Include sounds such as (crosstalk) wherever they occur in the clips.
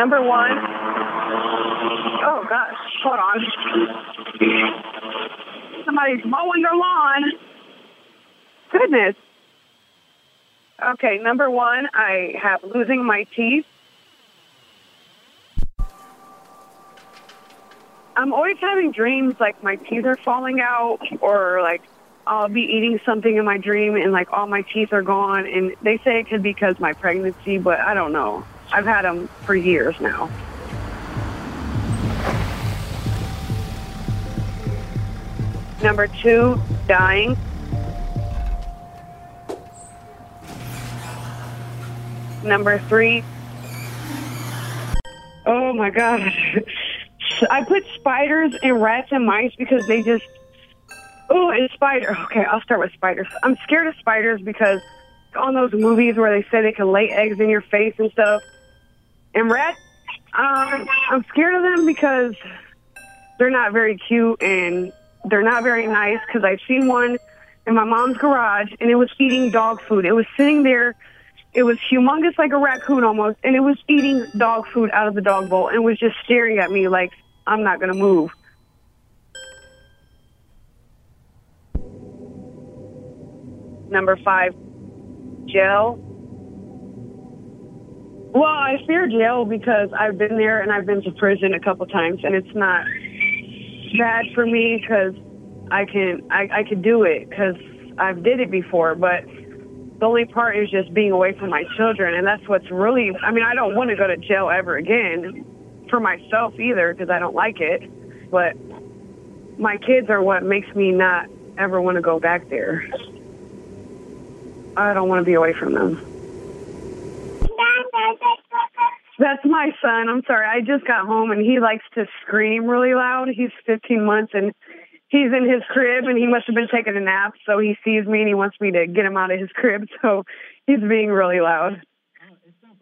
Number one. Oh gosh, hold on. Somebody's mowing their lawn. Goodness. Okay, number one, I have losing my teeth. I'm always having dreams like my teeth are falling out or like I'll be eating something in my dream and like all my teeth are gone and they say it could be because my pregnancy, but I don't know. I've had them for years now. Number two, dying. Number three, oh my gosh. (laughs) I put spiders and rats and mice because they just, oh, and spider. Okay, I'll start with spiders. I'm scared of spiders because on those movies where they say they can lay eggs in your face and stuff. And rats, um, I'm scared of them because they're not very cute and they're not very nice because I've seen one in my mom's garage and it was eating dog food. It was sitting there. It was humongous like a raccoon almost, and it was eating dog food out of the dog bowl and was just staring at me like I'm not going to move. Number five, jail. Well, I fear jail because I've been there and I've been to prison a couple times, and it's not bad for me because I can I, I can do it because I've did it before. But the only part is just being away from my children, and that's what's really. I mean, I don't want to go to jail ever again for myself either because I don't like it. But my kids are what makes me not ever want to go back there. I don't want to be away from them. That's my son. I'm sorry. I just got home and he likes to scream really loud. He's 15 months and he's in his crib and he must have been taking a nap. So he sees me and he wants me to get him out of his crib. (laughs) So he's being really loud.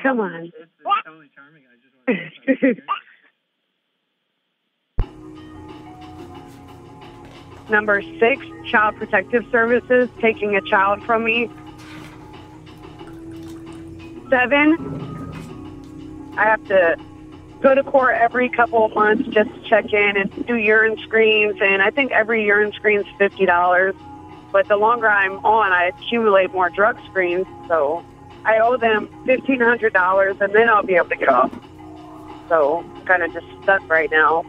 Come on. (laughs) Number six, Child Protective Services taking a child from me. Seven, I have to go to court every couple of months just to check in and do urine screens. And I think every urine screen is fifty dollars. But the longer I'm on, I accumulate more drug screens. So I owe them fifteen hundred dollars, and then I'll be able to get off. So I'm kind of just stuck right now.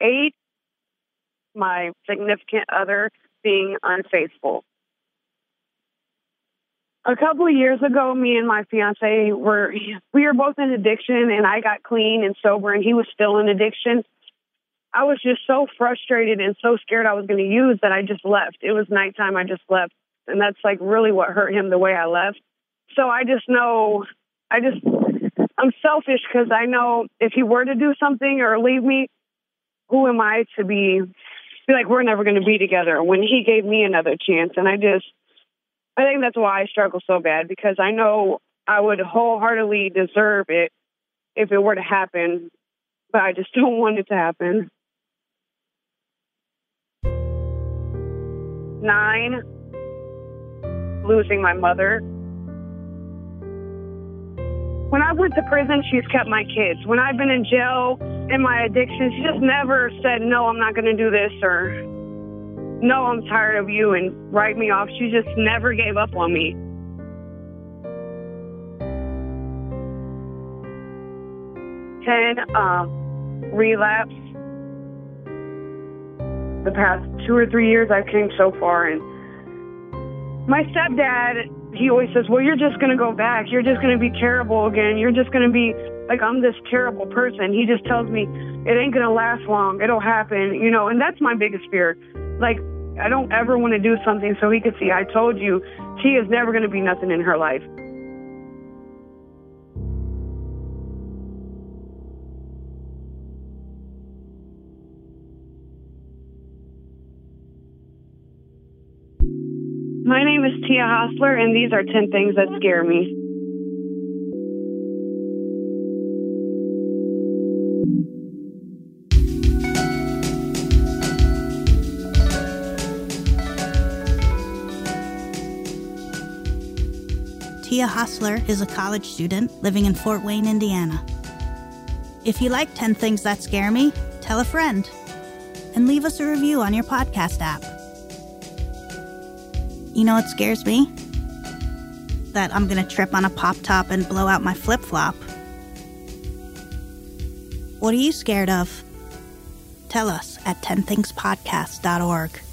Eight, my significant other being unfaithful a couple of years ago, me and my fiance were we were both in addiction, and I got clean and sober, and he was still in addiction. I was just so frustrated and so scared I was going to use that I just left. It was nighttime. I just left, and that's like really what hurt him the way I left. So I just know, I just I'm selfish because I know if he were to do something or leave me, who am I to be be like we're never going to be together when he gave me another chance, and I just I think that's why I struggle so bad because I know I would wholeheartedly deserve it if it were to happen, but I just (laughs) don't want it to happen. Nine, losing my mother. When I went to prison, she's kept my kids. When I've been in jail in my addiction, she just never said, no, I'm not going to do this or no, I'm tired of you and write me off. She just never gave up on me. Ten, uh, relapse. The past two or three years, I've came so far, and my stepdad, he always says, "Well, you're just gonna go back. You're just gonna be terrible again. You're just gonna be like I'm this terrible person." He just tells me it ain't gonna last long. It'll happen, you know, and that's my biggest fear. Like I don't ever want to do something so he could see. I told you, she is never gonna be nothing in her life. My name is Tia Hosler, and these are 10 things that scare me. Tia Hosler is a college student living in Fort Wayne, Indiana. If you like 10 Things That Scare Me, tell a friend and leave us a review on your podcast app. You know what scares me? That I'm gonna trip on a pop top and blow out my flip flop. What are you scared of? Tell us at 10thingspodcast.org.